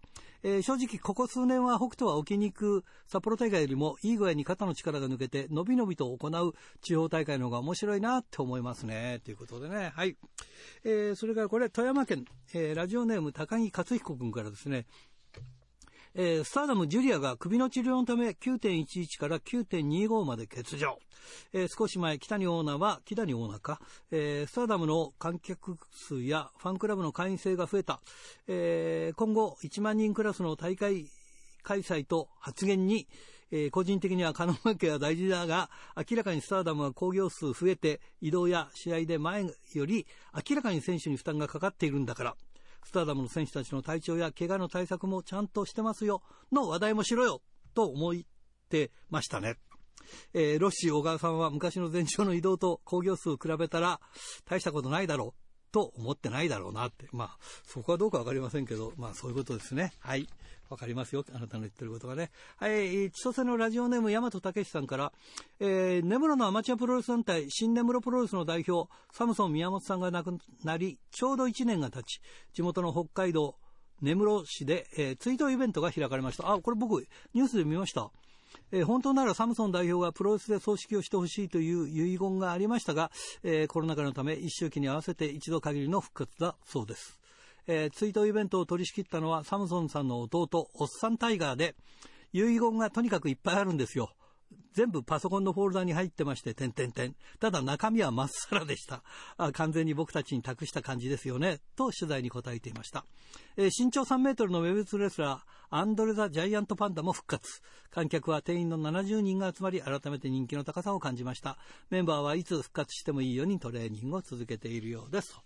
えー、正直、ここ数年は北斗は置きに行く札幌大会よりもいい具合に肩の力が抜けて、のびのびと行う地方大会の方が面白いなって思いますね。ということでね。はい。えー、それからこれ、富山県、えー、ラジオネーム高木克彦君からですね、えー、スターダムジュリアが首の治療のため9.11から9.25まで欠場。えー、少し前、北にオーナーは、北にオーナーか、えー、スターダムの観客数やファンクラブの会員制が増えた。えー、今後、1万人クラスの大会開催と発言に、えー、個人的には可能なけは大事だが、明らかにスターダムは興行数増えて、移動や試合で前より明らかに選手に負担がかかっているんだから、スターダムの選手たちの体調や怪我の対策もちゃんとしてますよ、の話題もしろよ、と思ってましたね。えー、ロッシー小川さんは昔の前兆の移動と工業数を比べたら大したことないだろうと思ってないだろうなって。まあ、そこはどうかわかりませんけど、まあそういうことですね。はい。わかりますよ。あなたの言ってることがね。はい。千歳のラジオネーム、大和武さんから、えー、根室のアマチュアプロレス団体、新根室プロレスの代表、サムソン宮本さんが亡くなり、ちょうど1年が経ち、地元の北海道、根室市で、えー、追悼イベントが開かれました。あ、これ僕、ニュースで見ました。えー、本当ならサムソン代表がプロレスで葬式をしてほしいという遺言がありましたが、えー、コロナ禍のため一周期に合わせて一度限りの復活だそうです。えー、追悼イベントを取り仕切ったのはサムソンさんの弟、おっさんタイガーで、遺言がとにかくいっぱいあるんですよ。全部パソコンのフォルダに入ってまして、点々点。ただ中身はまっさらでしたあ。完全に僕たちに託した感じですよね。と取材に答えていました。えー、身長3メートルのウェブツレスラー、アンドレザ・ジャイアントパンダも復活。観客は定員の70人が集まり、改めて人気の高さを感じました。メンバーはいつ復活してもいいようにトレーニングを続けているようです。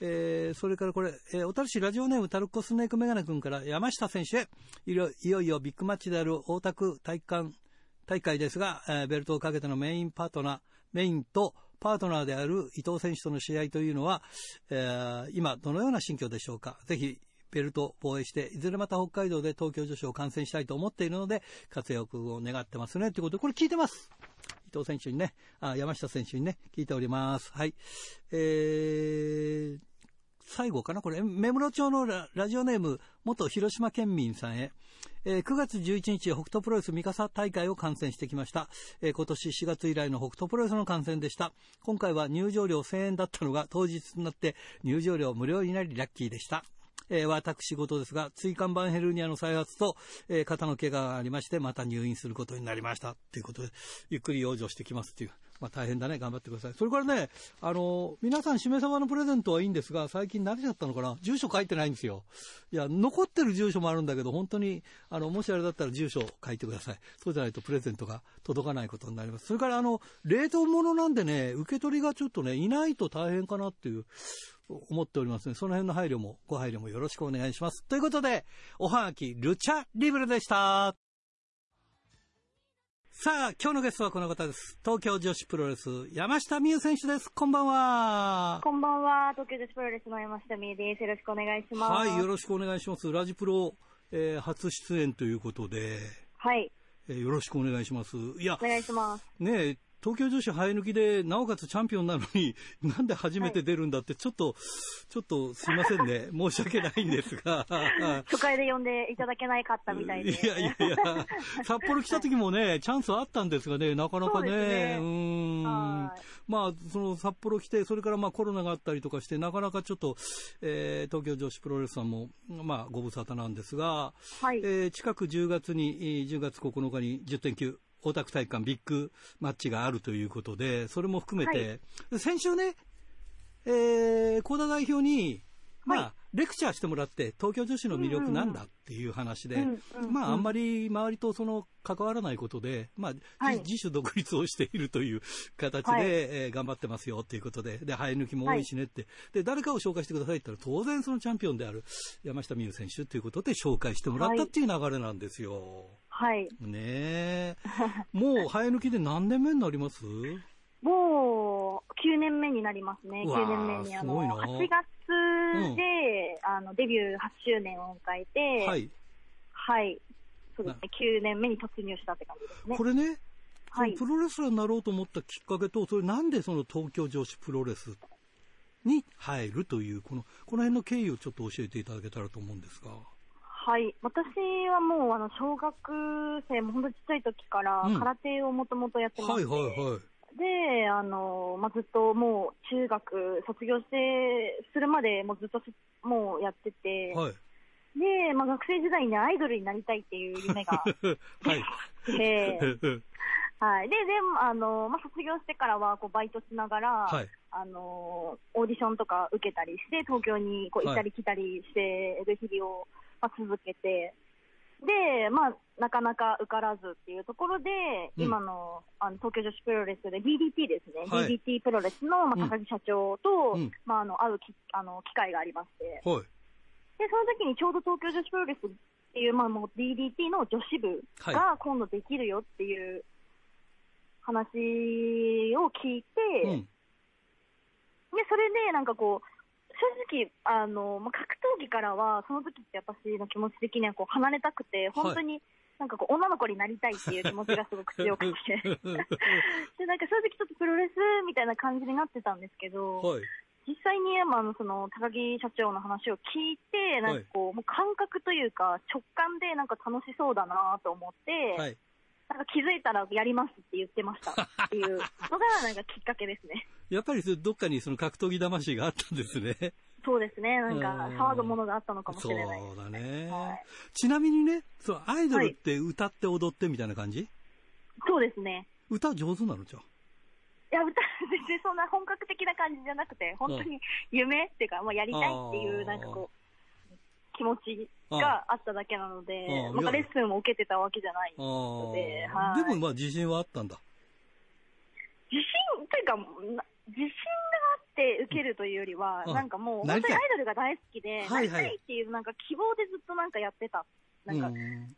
えー、それからこれ、えー、小樽市ラジオネームタルコスネークメガネ君から山下選手へ、いよいよビッグマッチである大田区体育館大会ですが、えー、ベルトをかけてのメインパートナー、メインとパートナーである伊藤選手との試合というのは、えー、今どのような心境でしょうか。ぜひ、ベルト防衛して、いずれまた北海道で東京女子を観戦したいと思っているので、活躍を願ってますね。ということで、これ聞いてます。伊藤選手にね、あ山下選手にね、聞いております。はい。えー、最後かな？これ、目室町のラジオネーム、元広島県民さんへ。えー、9月11日、北斗プロレス三笠大会を観戦してきました。えー、今年4月以来の北斗プロレスの観戦でした。今回は入場料1000円だったのが当日になって入場料無料になりラッキーでした。えー、私事ですが、椎間板ヘルニアの再発と、えー、肩の怪我がありまして、また入院することになりました。ということで、ゆっくり養生してきますというまあ、大変だね、頑張ってください。それからね、あの、皆さん、しめ鯖のプレゼントはいいんですが、最近慣れちゃったのかな？住所書いてないんですよ。いや、残ってる住所もあるんだけど、本当に、あの、もしあれだったら住所書いてください。そうじゃないとプレゼントが届かないことになります。それから、あの、冷凍物なんでね、受け取りがちょっとね、いないと大変かなっていう、思っておりますね。その辺の配慮も、ご配慮もよろしくお願いします。ということで、おはがき、ルチャリブルでした。さあ、今日のゲストはこの方です。東京女子プロレス、山下美優選手です。こんばんは。こんばんは。東京女子プロレスの山下美優です。よろしくお願いします。はい、よろしくお願いします。ラジプロ、えー、初出演ということで。はい。えー、よろしくお願いします。いや、お願いします。ね東京女子生え抜きで、なおかつチャンピオンなのに、なんで初めて出るんだって、ちょっと、はい、ちょっとすいませんね。申し訳ないんですが。初回で呼んでいただけないかったみたいで。いやいやいや、札幌来た時もね、チャンスあったんですがね、なかなかね、うねうん。まあ、その札幌来て、それからまあコロナがあったりとかして、なかなかちょっと、えー、東京女子プロレスさんも、まあ、ご無沙汰なんですが、はい、えー、近く10月に、10月9日に10.9、大田区体育館ビッグマッチがあるということで、それも含めて、はい、先週ね、えー、高田代表に、まあ、はい、レクチャーしてもらって、東京女子の魅力なんだっていう話で、まあ、あんまり周りとその関わらないことで、まあ、はい、自主独立をしているという形で、はい、えー、頑張ってますよっていうことで、で、生え抜きも多いしねって、で、誰かを紹介してくださいって言ったら、当然そのチャンピオンである山下美夢選手ということで紹介してもらったっていう流れなんですよ。はい。ねえ。もう生え抜きで何年目になります？もう、9年目になりますね。9年目に、あの、8月で、うん、あの、デビュー8周年を迎えて、はい。はい。そうですね、9年目に突入したって感じですね。これね、はい、プロレスラーになろうと思ったきっかけと、それなんでその東京女子プロレスに入るという、この、この辺の経緯をちょっと教えていただけたらと思うんですが。はい、私はもうあの小学生も本当にちっちゃい時から空手をもともとやってまして、うん、はいはいはい。で、あの、まあ、ずっともう中学卒業してするまでもうずっともうやってて、はい、で、まあ、学生時代にアイドルになりたいっていう夢が はい。で、はい。で、でも、あの、まあ、卒業してからは、こう、バイトしながら、はい、あの、オーディションとか受けたりして、東京にこう行ったり来たりしてる日々を、まあ、続けて、で、まあ、なかなか受からずっていうところで、うん、今のあの東京女子プロレスで DDT ですね、はい、DDT プロレスの、まあ、高木社長と、うん、まあ、あの会うきあの機会がありまして、はい、でその時にちょうど東京女子プロレスっていう、まあ、もう DDT の女子部が今度できるよっていう話を聞いて、うん、でそれでなんかこう、正直、あの、まあ、格闘技からは、その時って私の気持ち的にはこう離れたくて、本当に、なんかこう、女の子になりたいっていう気持ちがすごく強くて。で、なんか正直ちょっとプロレスみたいな感じになってたんですけど、はい、実際に、まあ、その、高木社長の話を聞いて、なんかこう、もう感覚というか、直感でなんか楽しそうだなと思って、はいなんか気づいたらやりますって言ってました。っていうのがなんかきっかけですね。やっぱりどっかにその格闘技魂があったんですね。そうですね。なんか騒ぐものがあったのかもしれないそうだね、はい、ちなみにね、そうアイドルって歌って踊ってみたいな感じ、はい、そうですね。歌上手なのじゃいや、歌、全然そんな本格的な感じじゃなくて、本当に夢っていうか、まあ、やりたいっていう、なんかこう、気持ちがあっただけなので、またレッスンも受けてたわけじゃないので、はい、でもまあ自信はあったんだ。自信というか、自信があって受けるというよりは、なんかもう、本当にアイドルが大好きで、なりたいっていう、なんか希望でずっとなんかやってた。なんか、っ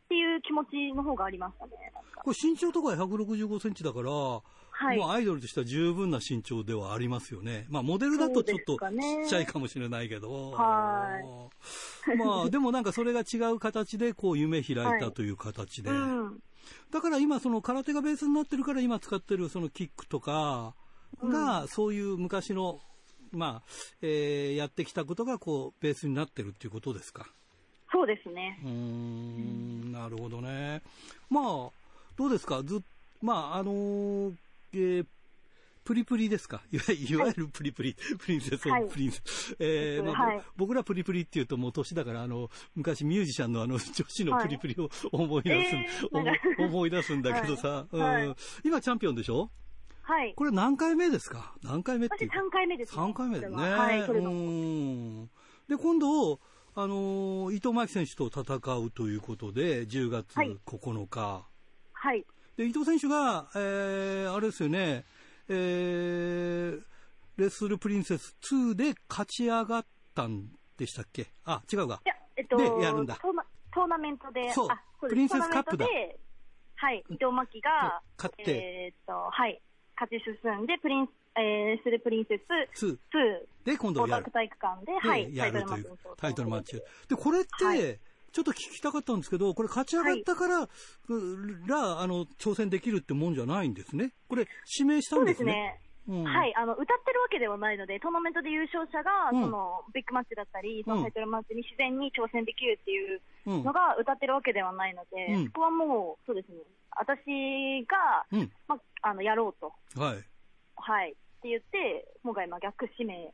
ていう気持ちの方がありましたね。これ身長とか165センチだから、はい、もうアイドルとしては十分な身長ではありますよね。まあ、モデルだとちょっとちっちゃいかもしれないけど。はい。まあ、でもなんかそれが違う形で、こう、夢開いたという形で。はいうん、だから今、その空手がベースになってるから、今使ってるそのキックとかが、そういう昔の、まあ、えー、やってきたことが、こう、ベースになってるっていうことですか？そうですね。うん、なるほどね。まあ、どうですか？ずまあ、あのーえー、プリプリですか？いわゆるプリプリ、プリンセス、はい、プリンセス。えー、まあ、はい、僕らプリプリっていうともう年だから、あの、昔ミュージシャンのあの、女子のプリプリを思い出す、はいえー、思い出すんだけどさ、うん、今チャンピオンでしょ？はい。これ何回目ですか？何回目っていう？私3回目です、ね。3回目だね。はい、うん。で、今度、あの、伊藤真希選手と戦うということで、10月9日。はい。で、伊藤選手が、えー、あれですよね、えー、レッスルプリンセス2で勝ち上がったんでしたっけ？あ、違うか。いや、えっと、で、やるんだ。トーナトーナメントで、そう、そうプリンセスカップだ。はい、伊藤真希が、勝って、えー、っと、はい、勝ち進んで、プリンス、えー、スルプリンセス2。2で、今度やる。体育館で、はい、やるというタイトルマッチ。で、これって、はいちょっと聞きたかったんですけど、これ勝ち上がったから、はい、ら、あの、挑戦できるってもんじゃないんですね。これ、指名したんですね？うん、はい、あの、歌ってるわけではないので、トーナメントで優勝者が、うん、その、ビッグマッチだったり、そのタイトルマッチに自然に挑戦できるっていうのが歌ってるわけではないので、うん、そこはもう、そうですね、私が、まあ、あの、やろうと。はい。はい。って言って、今回、まあ、逆指名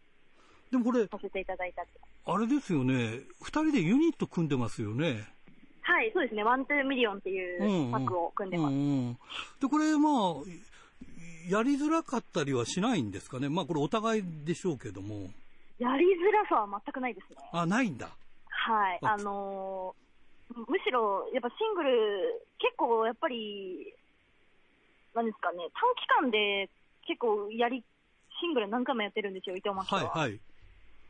でもこれ、させていただいたあれですよね、二人でユニット組んでますよね。はい、そうですね、ワン・トゥー・ミリオンっていう枠を組んでます。うんうん、で、これ、まあ、やりづらかったりはしないんですかね、まあ、これ、お互いでしょうけども。やりづらさは全くないですね。あ、ないんだ。はい、あのー、むしろ、やっぱシングル、結構やっぱり、なんですかね、短期間で結構やり、シングル何回もやってるんですよ、伊藤真希は。はい、はい。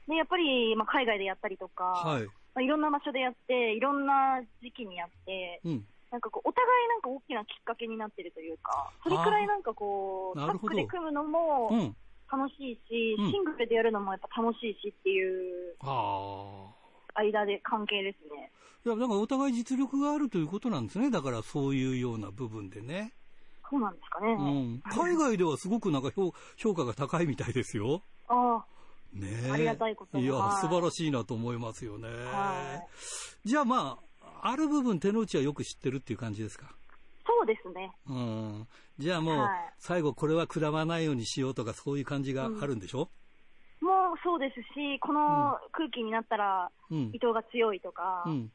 で、やっぱり、まあ、海外でやったりとか、はい。まあ、いろんな場所でやって、いろんな時期にやって、うん、なんかこう、お互いなんか大きなきっかけになってるというか、それくらいなんかこう、タッグで組むのも楽しいし、うん、シングルでやるのもやっぱ楽しいしっていう、間で関係ですね。いや、だからお互い実力があるということなんですね。だからそういうような部分でね。そうなんですかね。うん。海外ではすごくなんか評評価が高いみたいですよ。ああ。ねありがたいこといや、素晴らしいなと思いますよね。じゃあまあ、ある部分手の内はよく知ってるっていう感じですか？そうですね。うん。じゃあもう、最後これは下まないようにしようとかそういう感じがあるんでしょ、うん、もうそうですし、この空気になったら、伊藤が強いとか、うん、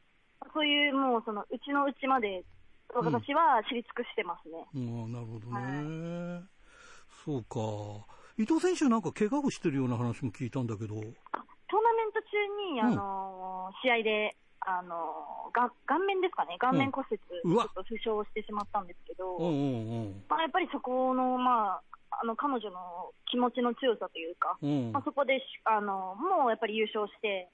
そういうもうその、うちのうちまで、私は知り尽くしてますね。うん、なるほどね。そうか。伊藤選手なんか怪我をしてるような話も聞いたんだけど。トーナメント中に、あのー、試合で、あのが顔面ですかね、顔面骨折、ちょっと負傷してしまったんですけど、まあ、やっぱりそこの、まあ、あの彼女の気持ちの強さというか、まあ、そこであのもうやっぱり優勝して、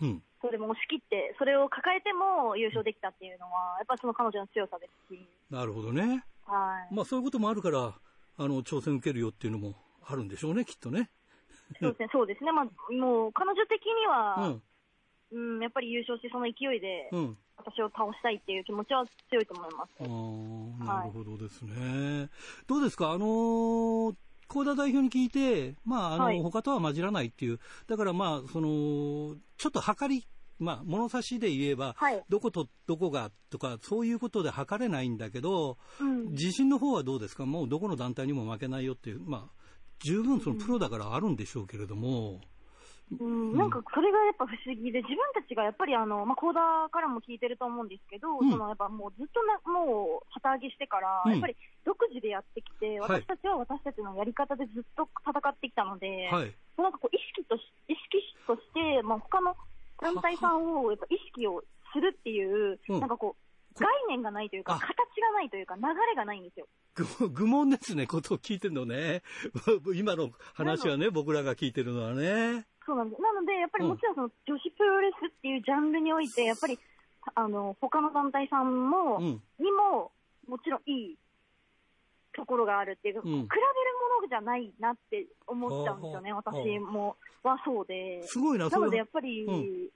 うん、それも押し切って、それを抱えても優勝できたっていうのは、やっぱりその彼女の強さですし。なるほどね。はい。まあそういうこともあるから、あの、挑戦受けるよっていうのもあるんでしょうね、きっとね。そうですね、そうですね。まあ、もう、彼女的には、うん、うん、やっぱり優勝して、その勢いで、うん、私を倒したいっていう気持ちは強いと思います。ああ、なるほどですね。はい、どうですか？あのー高田代表に聞いて、まあ、あの、はい、他とは混じらないっていう、だからまあ、その、ちょっと測り、まあ、物差しで言えば、はい、どことどこがとか、そういうことで測れないんだけど、うん、自信の方はどうですか？もうどこの団体にも負けないよっていう、まあ、十分そのプロだからあるんでしょうけれども。うん、なんかそれがやっぱ不思議で、自分たちがやっぱりあの、まあ、コーダーからも聞いてると思うんですけど、うん、そのやっぱもうずっとなもう旗揚げしてから、やっぱり独自でやってきて、私たちは私たちのやり方でずっと戦ってきたので、はい、なんかこう意識とし意識として、まあ、他の団体さんをやっぱ意識をするっていう、なんかこう、概念がないというか、形がないというか、流れがないんですよ。愚問ですね、ことを聞いてるのね。今の話はね、僕らが聞いてるのはね。そうなんです。なので、やっぱりもちろんその女子プロレスっていうジャンルにおいて、やっぱり、あの、他の団体さんも、うん、にも、もちろんいいところがあるっていう、うん、比べるものじゃないなって思っちゃうんですよね、私も、はそうで。すごいな、なのでやっぱり、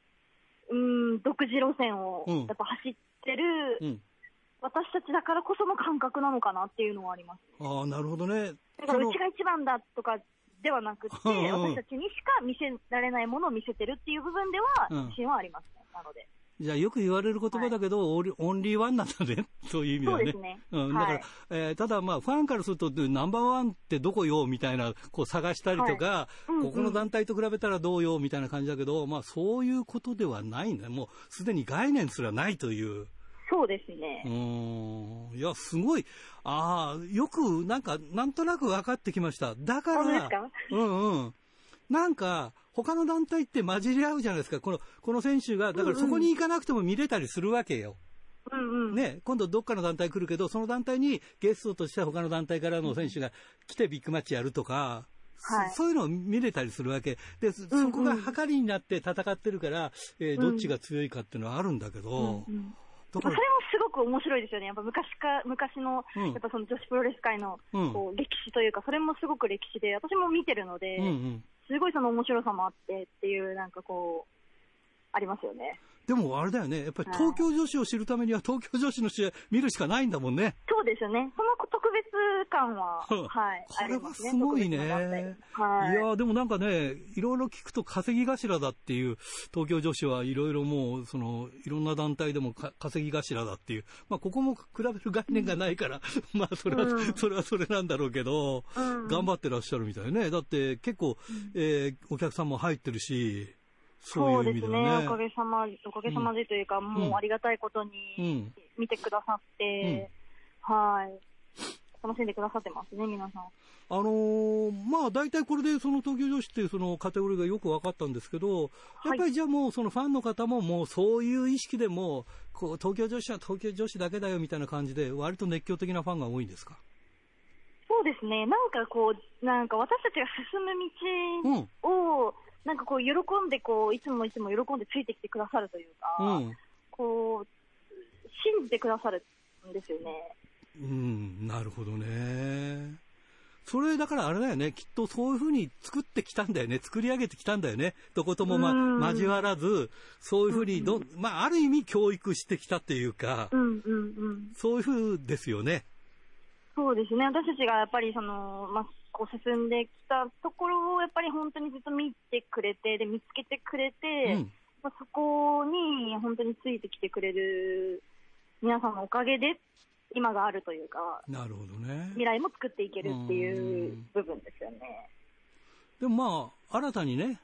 うん、独自路線をやっぱ走ってる、うん、私たちだからこその感覚なのかなっていうのはあります。ああ、なるほどね。だからうちが一番だとかではなくて、私たちにしか見せられないものを見せてるっていう部分では、自信はありますね。なので。じゃあよく言われる言葉だけど、はい、オンリーワンなんだね。そういう意味ではね。そうですね。うん。だから、はい、えー、ただまあ、ファンからすると、ナンバーワンってどこよみたいな、こう探したりとか、はいうんうん、ここの団体と比べたらどうよみたいな感じだけど、まあ、そういうことではないんだもう、すでに概念すらないという。そうですね。うん。いや、すごい。ああ、よく、なんか、なんとなく分かってきました。だから、うんうん。なんか、他の団体って混じり合うじゃないですか。この、この選手が、だからそこに行かなくても見れたりするわけよ。うんうん、ね、今度どっかの団体来るけど、その団体にゲストとして他の団体からの選手が来てビッグマッチやるとか、はい、そういうのを見れたりするわけ。で、そこが計りになって戦ってるから、えー、どっちが強いかっていうのはあるんだけど、うんうん。それもすごく面白いですよね。やっぱ昔か、昔の、うん、やっぱその女子プロレス界の、こう、歴史というか、それもすごく歴史で、私も見てるので、うんうん、すごいその面白さもあってっていう、なんかこう、ありますよね。でもあれだよね、やっぱり東京女子を知るためには、東京女子の試合見るしかないんだもんね。そうですよね。その特別感は、はい。これはすごいね。はい。いやでもなんかね、いろいろ聞くと稼ぎ頭だっていう、東京女子はいろいろもう、その、いろんな団体でも稼ぎ頭だっていう、まあここも比べる概念がないから、うん、まあそれは、うん、それはそれなんだろうけど、うん、頑張ってらっしゃるみたいね。だって結構、えー、お客さんも入ってるし、そうですね、おかげさま、おかげさまでというか、うん、もうありがたいことに見てくださって、うん、はい。楽しんでくださってますね、皆さん。あのー、まあ、大体これでその東京女子っていうそのカテゴリーがよく分かったんですけど、やっぱりじゃあもうそのファンの方ももうそういう意識でも、こう、東京女子は東京女子だけだよみたいな感じで、割と熱狂的なファンが多いんですか？そうですね。なんかこう、なんか私たちが進む道を、うんなんかこう、喜んでこう、いつもいつも喜んでついてきてくださるというか、うん、こう、信じてくださるんですよね。うん、なるほどね。それだからあれだよね、きっとそういうふうに作ってきたんだよね、作り上げてきたんだよね、どことも、ま、交わらず、そういうふうにど、まあ、ある意味教育してきたっていうか、うんうんうん、そういうふうですよね。そうですね、私たちがやっぱりその、まあ、こう進んできたところをやっぱり本当にずっと見てくれて、で見つけてくれて、うん、まあ、そこに本当についてきてくれる皆さんのおかげで今があるというか、なるほどね。未来も作っていけるっていう部分ですよね。でもまあ、新たにね、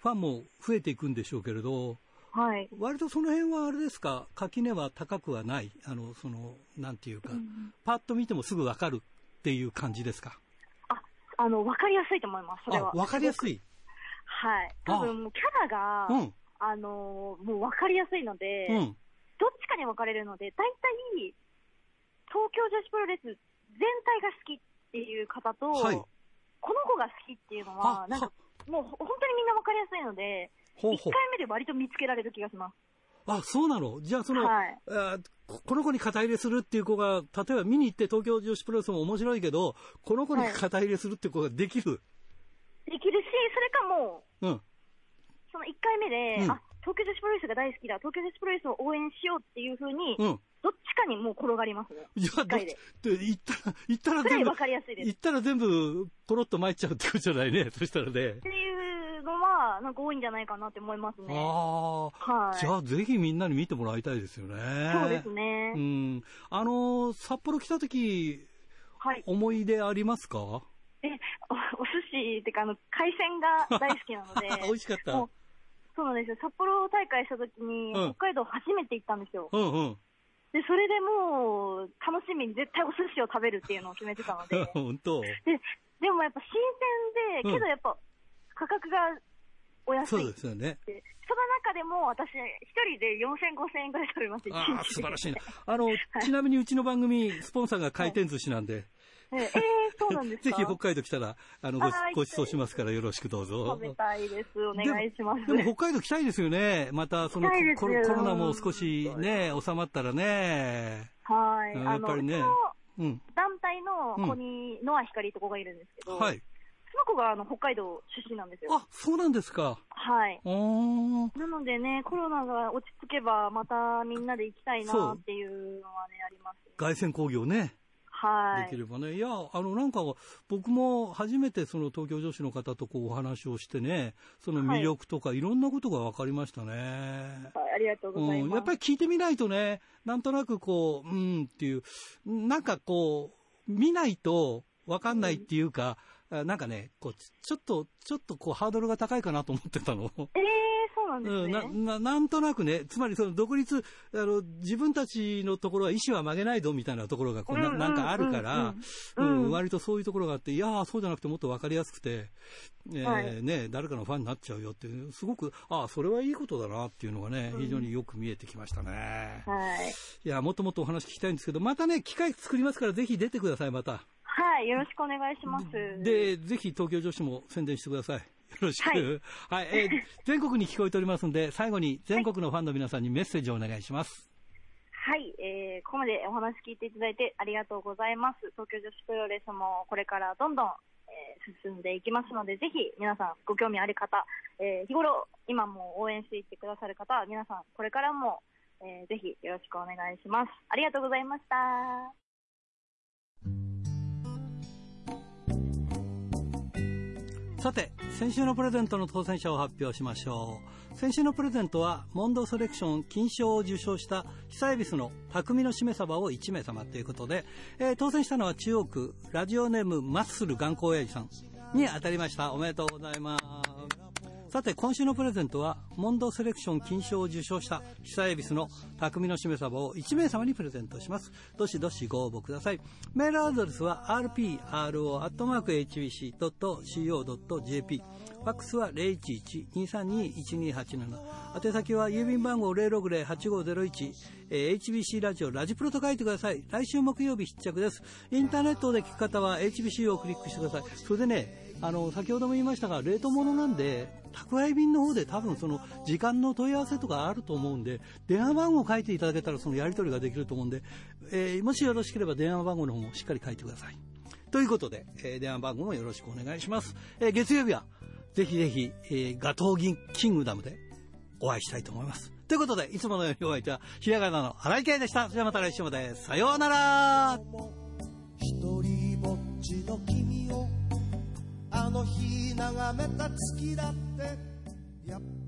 ファンも増えていくんでしょうけれど、はい、割とその辺はあれですか、垣根は高くはない、あのそのなんていうか、うん、パッと見てもすぐ分かるっていう感じですか？ああの分かりやすいと思います、それは。分かりやすい。はい、多分もうキャラが、うん、あのもう分かりやすいので、うん、どっちかに分かれるので、大体、東京女子プロレス全体が好きっていう方と、はい、この子が好きっていうのは、なんかもう本当にみんな分かりやすいので、ほうほう。1回目で割と見つけられる気がします。あ、そうなの？じゃあその、はい、あこの子に肩入れするっていう子が、例えば見に行って東京女子プロレスも面白いけど、この子に肩入れするっていう子ができる、はい、できるし、それかもう、うん、その1回目で、うん、あ、東京女子プロレスが大好きだ、東京女子プロレスを応援しようっていうふうに、うん、どっちかにもう転がりますね。いや、どっち？って言ったら、言ったら全部、分かりやすいです。言ったら全部、ポロッと参っちゃうってことじゃないね、そしたらね。っていうのは、なんか多いんじゃないかなって思いますね。ああ、はい。じゃあ、ぜひみんなに見てもらいたいですよね。そうですね。うん。あの、札幌来た時、はい。思い出ありますか？え、お、お寿司ってか、あの、海鮮が大好きなので。美味しかった。そうなんですよ。札幌大会した時に、北海道初めて行ったんですよ。うんうん。で、それでもう、楽しみに絶対お寿司を食べるっていうのを決めてたので。本当？で、でもやっぱ新鮮で、けどやっぱ、価格がお安い。そうですよね。その中でも私、一人で4000、5000円ぐらい食べます、ああ、素晴らしいね。あの、はい、ちなみにうちの番組、スポンサーが回転寿司なんで、はいえー、そうなんです ぜひ北海道来たら、あの、ご、ご馳走しますからよろしくどうぞ。食べたいです。お願いします。でも北海道来たいですよね。また、そのコロ、コロナも少しね、収まったらね。はい。やっぱりね。うん、団体の子に、ノア光と子がいるんですけど、はい。子があの北海道出身なんですよ。あ、そうなんですか。はい。なのでね、コロナが落ち着けば、またみんなで行きたいなっていうのはね、あります、ね。凱旋工業ね。はい、できればね。いや、あの、なんか、僕も初めてその東京女子の方とこうお話をしてね、その魅力とかいろんなことが分かりましたね。はい、ありがとうございます、うん。やっぱり聞いてみないとね、なんとなくこう、うんっていう、なんかこう、見ないと分かんないっていうか、うん、なんかね、こう、ちょっと、ちょっとこう、ハードルが高いかなと思ってたの。ええーなんですね。うん、な、な、なんとなくね、つまりその独立、あの、自分たちのところは意思は曲げないぞみたいなところがこうな、ん、なんかあるから、うん、割とそういうところがあって、いやそうじゃなくてもっとわかりやすくて、えー、はい、ね、誰かのファンになっちゃうよっていう、すごく、ああ、それはいいことだなっていうのがね、非常によく見えてきましたね。はい。いや、もっともっとお話聞きたいんですけど、またね、機会作りますからぜひ出てください、また。はい、よろしくお願いします。で、ぜひ東京女子も宣伝してください。よろしく。はい、はい、えー、全国に聞こえておりますので、最後に全国のファンの皆さんにメッセージをお願いします。はい、えー、ここまでお話聞いていただいてありがとうございます。東京女子プロレスもこれからどんどん、えー、進んでいきますので、ぜひ皆さんご興味ある方、えー、日頃今も応援していってくださる方は皆さんこれからも、えー、ぜひよろしくお願いします。ありがとうございました。さて、先週のプレゼントの当選者を発表しましょう。先週のプレゼントは、モンドセレクション金賞を受賞した久恵比寿の匠のしめ鯖を1名様ということで、えー、当選したのは中央区ラジオネームマッスル頑固親父さんに当たりました。おめでとうございま。さて、今週のプレゼントは、モンドセレクション金賞を受賞した久恵比寿の匠のしめ鯖を1名様にプレゼントします。どしどしご応募ください。メールアドレスは rpro.hbc.co.jp ファックスは011-232-1287。宛先は郵便番号060-8501、えー、HBC ラジオ、ラジプロと書いてください。来週木曜日必着です。インターネットで聞く方は HBC をクリックしてください。それでね、あの、先ほども言いましたが、冷凍物なんで、宅配便の方で多分その時間の問い合わせとかあると思うんで、電話番号を書いていただけたらそのやり取りができると思うんで、えー、もしよろしければ電話番号の方もしっかり書いてください。ということで、えー、電話番号もよろしくお願いします。えー、月曜日は、ぜひぜひ、えー、ガトーギンキングダムでお会いしたいと思います。ということで、いつものようにお相手は、ひらがなの荒井圭でした。それではまた来週まで。さようならの日眺めた月だってやっぱり